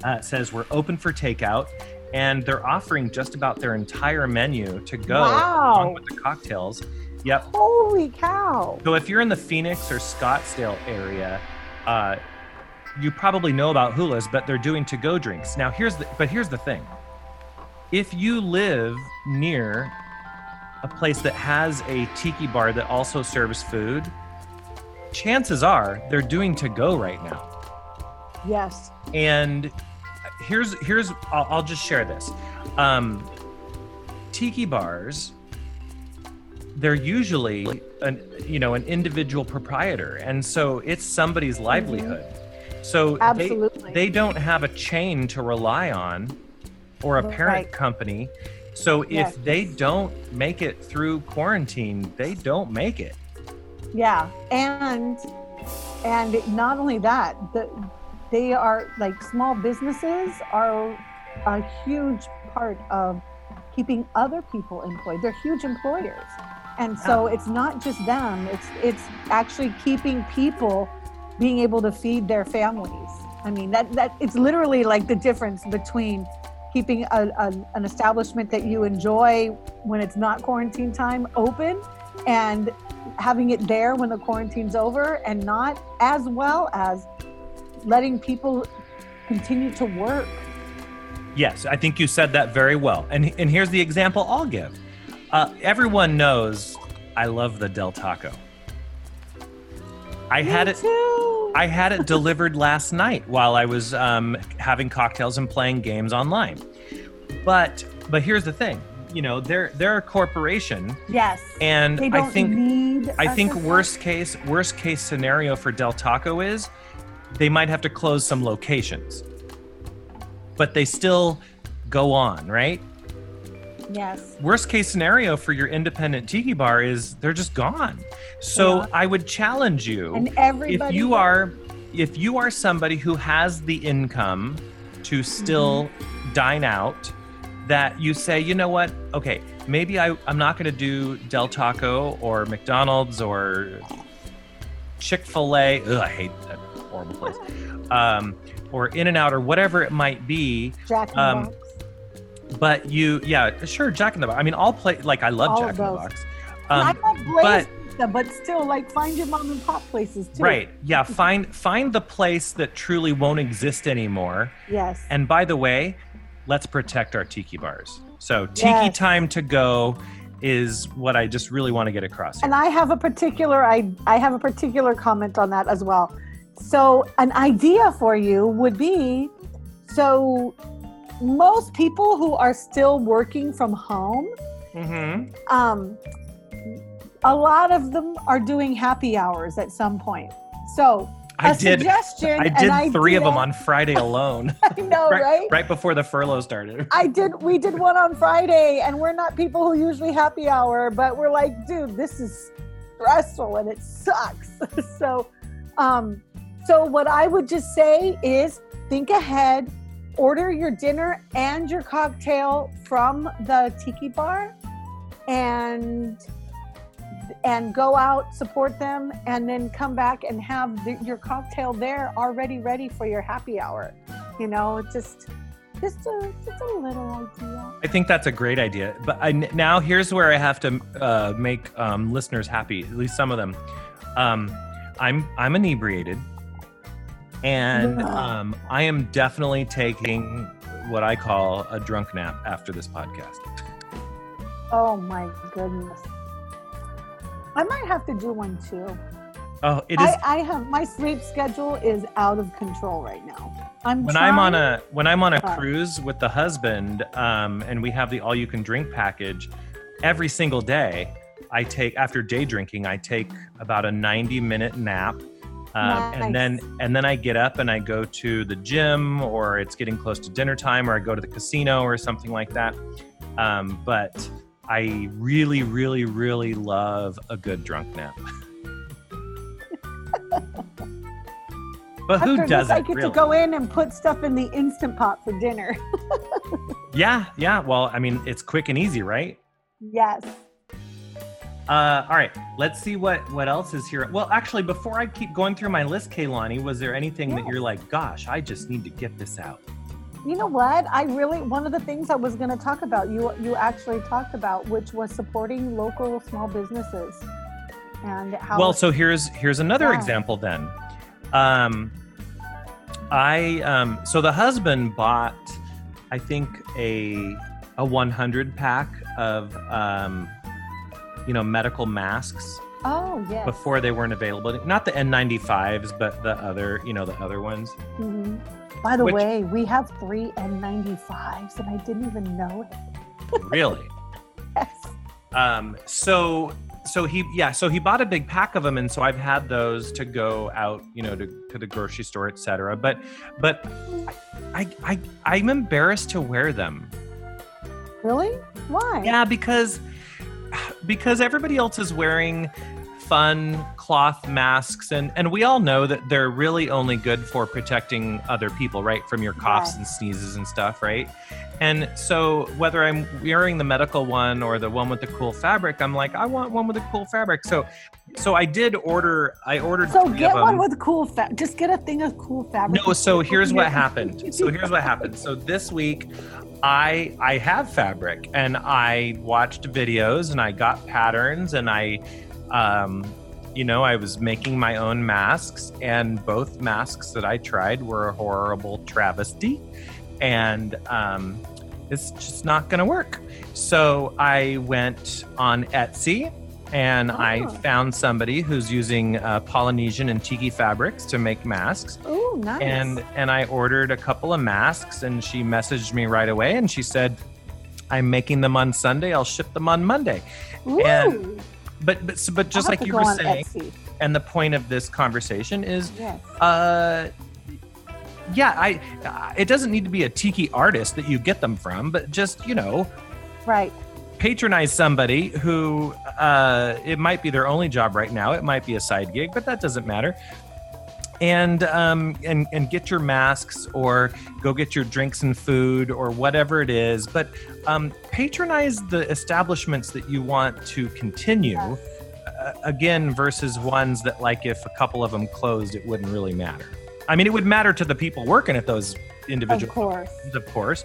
Uh, it says we're open for takeout and they're offering just about their entire menu to go along with the cocktails yep Holy cow. so if you're in the Phoenix or Scottsdale area, uh, you probably know about Hula's, but they're doing to-go drinks. Now here's the but here's the thing. If you live near a place that has a tiki bar that also serves food, chances are they're doing to-go right now. Yes. And here's here's I'll, I'll just share this. Um, tiki bars, they're usually an you know an individual proprietor, and so it's somebody's livelihood. So they, Absolutely. they don't have a chain to rely on or a parent Right. company. So if Yes. they don't make it through quarantine, they don't make it. Yeah, and and not only that, the, they are like small businesses are a huge part of keeping other people employed. They're huge employers, and so it's not just them. It's it's actually keeping people being able to feed their families. I mean that that it's literally like the difference between keeping a, a, an establishment that you enjoy when it's not quarantine time open and having it there when the quarantine's over and not as well as letting people continue to work. Yes, I think you said that very well. And and here's the example I'll give. Uh, everyone knows I love the Del Taco. I had it. too. I had it delivered last night while I was um, having cocktails and playing games online. But but here's the thing. You know, they're they're a corporation, yes. and I think. I think as worst case worst case scenario for Del Taco is they might have to close some locations, but they still go on, right? Yes. Worst case scenario for your independent tiki bar is they're just gone. So Yeah. I would challenge you And everybody. if you are if you are somebody who has the income to still Mm-hmm. dine out that you say you know what okay maybe I, i'm not going to do del taco or mcdonald's or chick-fil-a Ugh, i hate that horrible place <laughs> um, or in and out or whatever it might be Jack um. But you, yeah, sure, Jack in the Box. I mean, I'll play. Like, I love All Jack in the. Box. I Um, love Blaze but- Pizza, but still, like, find your mom and pop places too. right, yeah. Find find the place that truly won't exist anymore. Yes. And by the way, let's protect our tiki bars. So tiki Yes. time to go is what I just really want to get across. Here. and I have a particular I I have a particular comment on that as well. So an idea for you would be so most people who are still working from home, Mhm. um, a lot of them are doing happy hours at some point. So a I did. suggestion. I did three of them idea- on Friday alone, <laughs> I know, right, right? right before the furlough started. I did. We did one on Friday, and we're not people who usually happy hour, but we're like, dude, this is stressful and it sucks. <laughs> so, um, so what I would just say is think ahead, order your dinner and your cocktail from the tiki bar, and and go out support them and then come back and have the, your cocktail there already ready for your happy hour you know just just a just a little idea I think that's a great idea. But I, now here's where I have to uh, make um, listeners happy, at least some of them. Um, I'm I'm inebriated, and Ugh. um, I am definitely taking what I call a drunk nap after this podcast. oh my goodness i might have to do one too Oh, it is I, I have my sleep schedule is out of control right now i'm when I'm on a when I'm on a cruise with the husband, um, and we have the all you can drink package. Every single day, I take after day drinking, I take about a 90 minute nap, um, and then and then I get up and I go to the gym, or it's getting close to dinner time, or I go to the casino or something like that. Um, but I really, really, really love a good drunk nap. <laughs> but who after doesn't? i get really? to go in and put stuff in the instant pot for dinner <laughs> Yeah, yeah. Well, I mean, it's quick and easy, right? yes Uh, all right. Let's see what what else is here. Well, actually, before I keep going through my list, Kaylani, was there anything that you're like, gosh, I just need to get this out? You know what? I really one of the things I was going to talk about you you actually talked about, which was supporting local small businesses, and how. Well, so here's here's another Yeah. example then. Um, I um, so the husband bought, I think a a 100 pack of um, you know medical masks oh yes. before they weren't available. Not the N95s, but the other you know the other ones. Mhm. By the Which- way, we have three N95s, and I didn't even know it. <laughs> Really. Yes. Um, so so he yeah so he bought a big pack of them and so I've had those to go out you know to, to the grocery store etc. But but I, I I'm embarrassed to wear them. Really? Why? Yeah, because because everybody else is wearing fun cloth masks and and we all know that they're really only good for protecting other people right from your coughs Right. and sneezes and stuff right and so whether i'm wearing the medical one or the one with the cool fabric i'm like i want one with the cool fabric so so i did order i ordered So get one with cool fabric. Just get a thing of cool fabric. No, so here's what happened. So here's what <laughs> happened. So this week I I have fabric and I watched videos and I got patterns and I um you know, I was making my own masks and both masks that I tried were a horrible travesty and um it's just not going to work. So I went on Etsy and I Oh. found somebody who's using uh, Polynesian and tiki fabrics to make masks Ooh, nice. and and I ordered a couple of masks and she messaged me right away and she said I'm making them on Sunday I'll ship them on Monday Ooh, and but but but just like you were saying Etsy. and the point of this conversation is Yes. uh yeah I uh, it doesn't need to be a tiki artist that you get them from but just you know Right. Patronize somebody who uh, it might be their only job right now. It might be a side gig, but that doesn't matter. And um, and and get your masks or go get your drinks and food or whatever it is. But um, patronize the establishments that you want to continue. Uh, again, versus ones that like if a couple of them closed, it wouldn't really matter. I mean, it would matter to the people working at those Of individual course. of course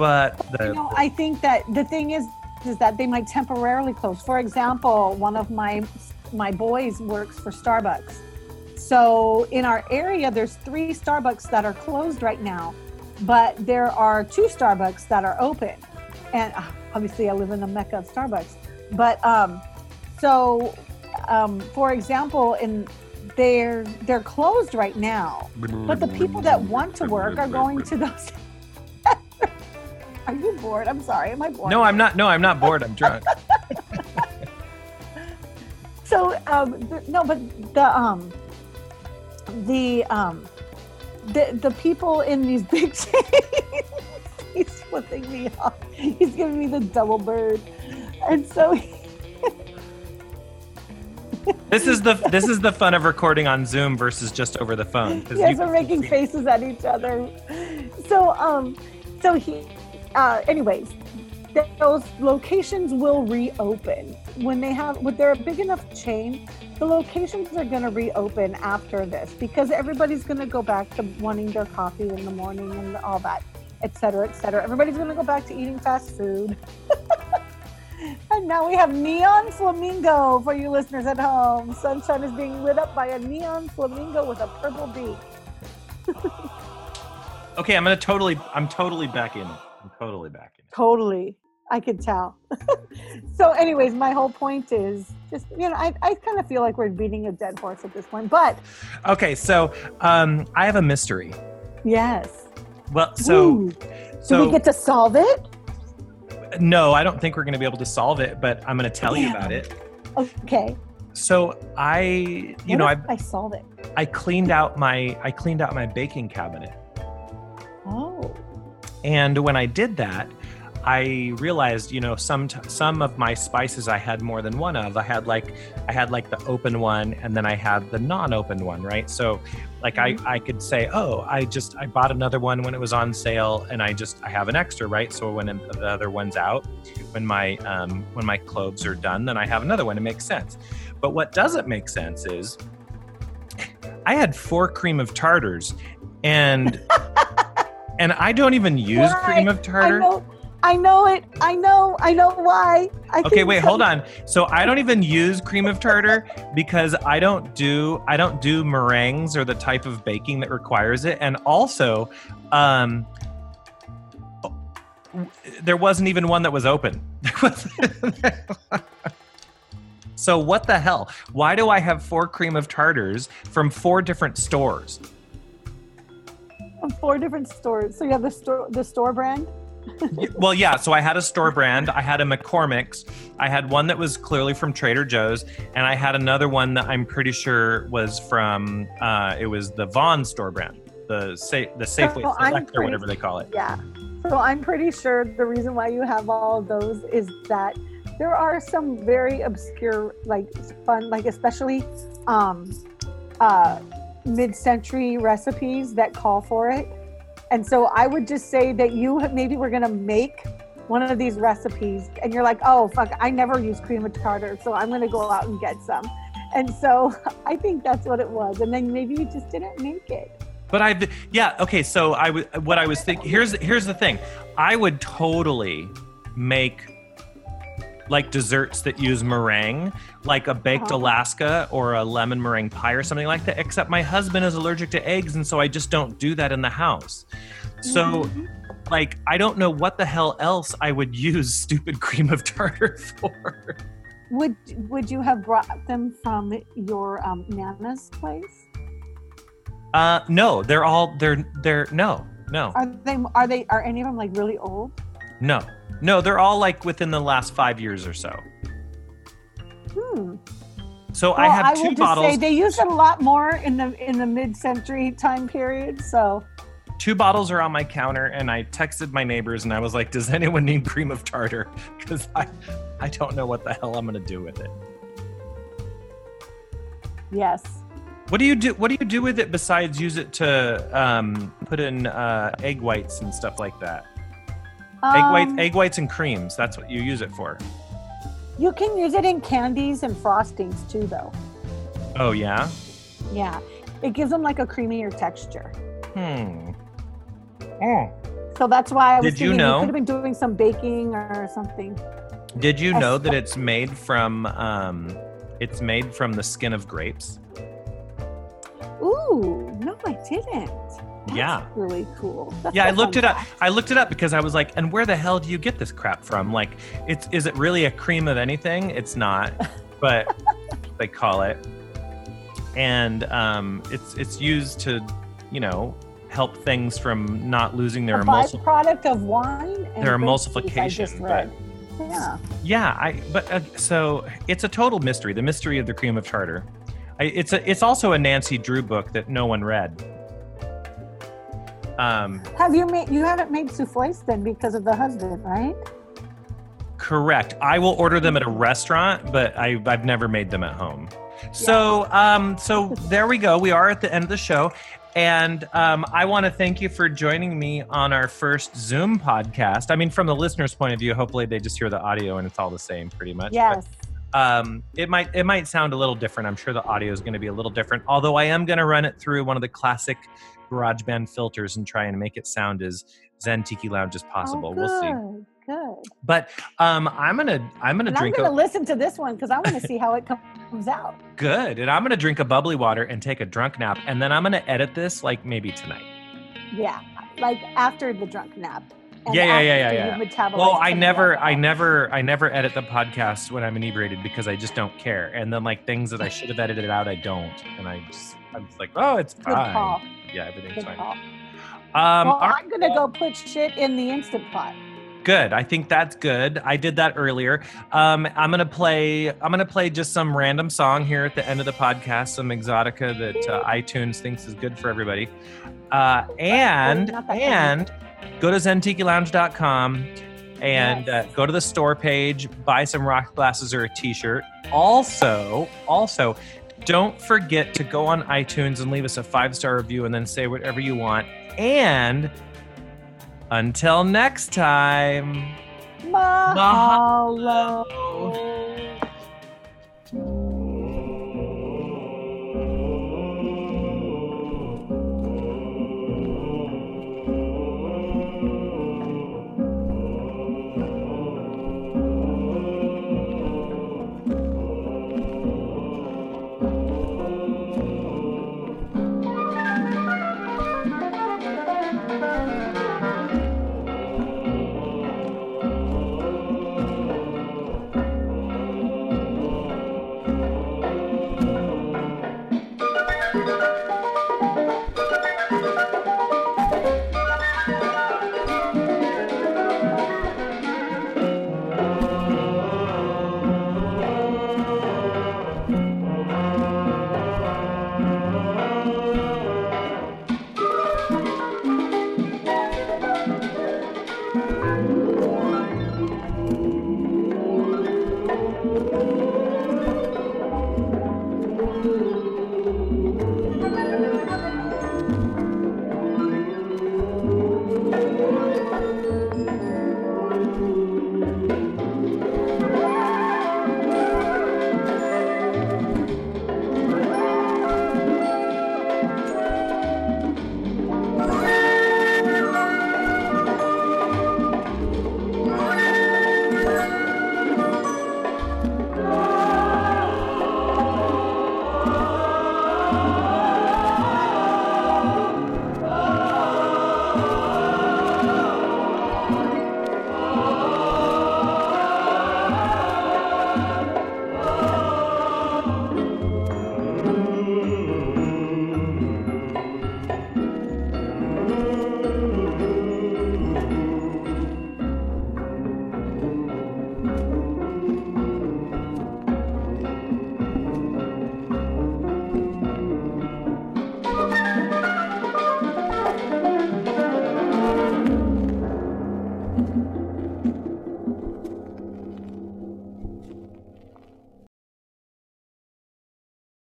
but the, you know, I think that the thing is, is that they might temporarily close. For example, one of my my boys works for Starbucks. So in our area, there's three Starbucks that are closed right now, but there are two Starbucks that are open. And uh, obviously, I live in the mecca of Starbucks. But um, so, um, for example, in they're they're closed right now, but the people that want to work are going to those. Are you bored? I'm sorry. Am I bored? no, I'm not. No, I'm not bored. I'm drunk. <laughs> so um no but the um the um the the people in these big <laughs> chains he's flipping me off he's giving me the double bird and so <laughs> this is the this is the fun of recording on Zoom versus just over the phone. yes you- we're making faces at each other so um so he uh anyways those locations will reopen when they have when they're a big enough chain the locations are going to reopen after this because everybody's going to go back to wanting their coffee in the morning and all that et cetera et cetera everybody's going to go back to eating fast food <laughs> and now we have neon flamingo for you listeners at home sunshine is being lit up by a neon flamingo with a purple beak <laughs> Okay, I'm gonna totally. I'm totally back in. Totally back in. it. Totally. I could tell. <laughs> so, anyways, my whole point is just, you know, I, I kind of feel like we're beating a dead horse at this point, but Okay, so um, I have a mystery. yes. Well, so Ooh. so Do we get to solve it? no, I don't think we're gonna be able to solve it, but I'm gonna tell you about it. Okay. So I, you What know, I I solve it. I cleaned out my I cleaned out my baking cabinet, Oh. And when I did that, I realized, you know, some t- some of my spices I had more than one of. I had like I had like the open one, and then I had the non-open one, right? So, like I I could say, oh, I just I bought another one when it was on sale, and I just I have an extra, right? So when the other one's out, when my um when my cloves are done, then I have another one. It makes sense. But what doesn't make sense is I had four cream of tartars, and <laughs> and I don't even use Why? cream of I tartar. know. I know it. I know. I know why. I Okay, wait, hold on. So I don't even use cream of tartar because I don't do I don't do meringues or the type of baking that requires it. And also, um there wasn't even one that was open. <laughs> so what the hell? Why do I have four cream of tartars from four different stores? <laughs> Four different stores. So you have the store, the store brand. well, yeah. So I had a store brand. I had a McCormick's. I had one that was clearly from Trader Joe's, and I had another one that I'm pretty sure was from. Uh, it was the Vaughn store brand, the sa- the Safeway I'm Select or whatever they call it. Yeah. So I'm pretty sure the reason why you have all of those is that there are some very obscure, like fun, like especially um, uh, mid-century recipes that call for it. And so I would just say that you maybe we're gonna make one of these recipes, and you're like, oh fuck, I never use cream of tartar, so I'm gonna go out and get some. And so <laughs> I think that's what it was. And then maybe you just didn't make it. But I've yeah okay. So I was what I was thinking. Here's here's the thing. I would totally make like desserts that use meringue, like a baked Uh-huh. Alaska or a lemon meringue pie or something like that. Except my husband is allergic to eggs, and so I just don't do that in the house. So. Mm-hmm. Like I don't know what the hell else I would <laughs> use stupid cream of tartar for. Would would you have brought them from your um, nana's place? Uh, no, they're all they're they're no no Are they are they are any of them like really old? no no they're all like within the last five years or so. Hmm. So Well, I have two bottles. say they use it a lot more in the in the mid-century time period. So two bottles are on my counter and i texted my neighbors and i was like does <laughs> anyone need cream of tartar <laughs> because i i don't know what the hell i'm gonna do with it yes, what do you do what do you do with it besides use it to um, put in uh, egg whites and stuff like that egg whites Um, egg whites and creams that's what you use it for You can use it in candies and frostings too, though. oh yeah Yeah, it gives them like a creamier texture. hmm oh So that's why I was Did you thinking know- could have been doing some baking or something. Did you know that it's made from um, it's made from the skin of grapes? Ooh, no, I didn't. That's Yeah. really cool. That's Yeah, I looked it up. fact. I looked it up because I was like, and where the hell do you get this crap from? Like, it's is it really a cream of anything? It's not, <laughs> but they call it. And um, it's it's used to, you know, help things from not losing their a emulsion. byproduct of wine. And Their grape juice, I just emulsification, read. Yeah. Yeah, I but uh, so it's a total mystery. The mystery of the cream of tartar. I, it's a it's also a Nancy Drew book that no one read. Um, Have you made? You haven't made souffles then because of the husband, right? correct. I will order them at a restaurant, but I, I've never made them at home. So um, so there we go. We are at the end of the show. And um, I want to thank you for joining me on our first Zoom podcast. I mean, from the listener's point of view, hopefully they just hear the audio and it's all the same, pretty much. But- Yes. um, it might it might sound a little different. I'm sure the audio is going to be a little different. Although I am going to run it through one of the classic GarageBand filters and try and make it sound as Zen Tiki Lounge as possible. Oh, we'll see. good. But um, I'm gonna I'm gonna And I'm going to a listen to this one because I want to see how it comes out. <laughs> good, and I'm gonna drink a bubbly water and take a drunk nap, and then I'm gonna edit this like maybe tonight. Yeah, like after the drunk nap. Yeah, yeah, yeah, after yeah, Well, I never, I never, I never edit the podcast when I'm inebriated because I just don't care. And then like things that I should have edited out, I don't, and I just, I'm just like, oh, it's Good fine. call. Yeah, everything's Good fine. call. Um, well, right, I'm going to go put shit in the instant pot. good. I think that's good. I did that earlier. Um, I'm gonna play. I'm gonna play just some random song here at the end of the podcast, some exotica that uh, iTunes thinks is good for everybody. Uh, and not that kind. and go to zentikilounge.com and uh, Yes. go to the store page, buy some rock glasses or a T-shirt. Also, also. Don't forget to go on iTunes and leave us a five star review and then say whatever you want. And until next time. Mahalo. Mahalo.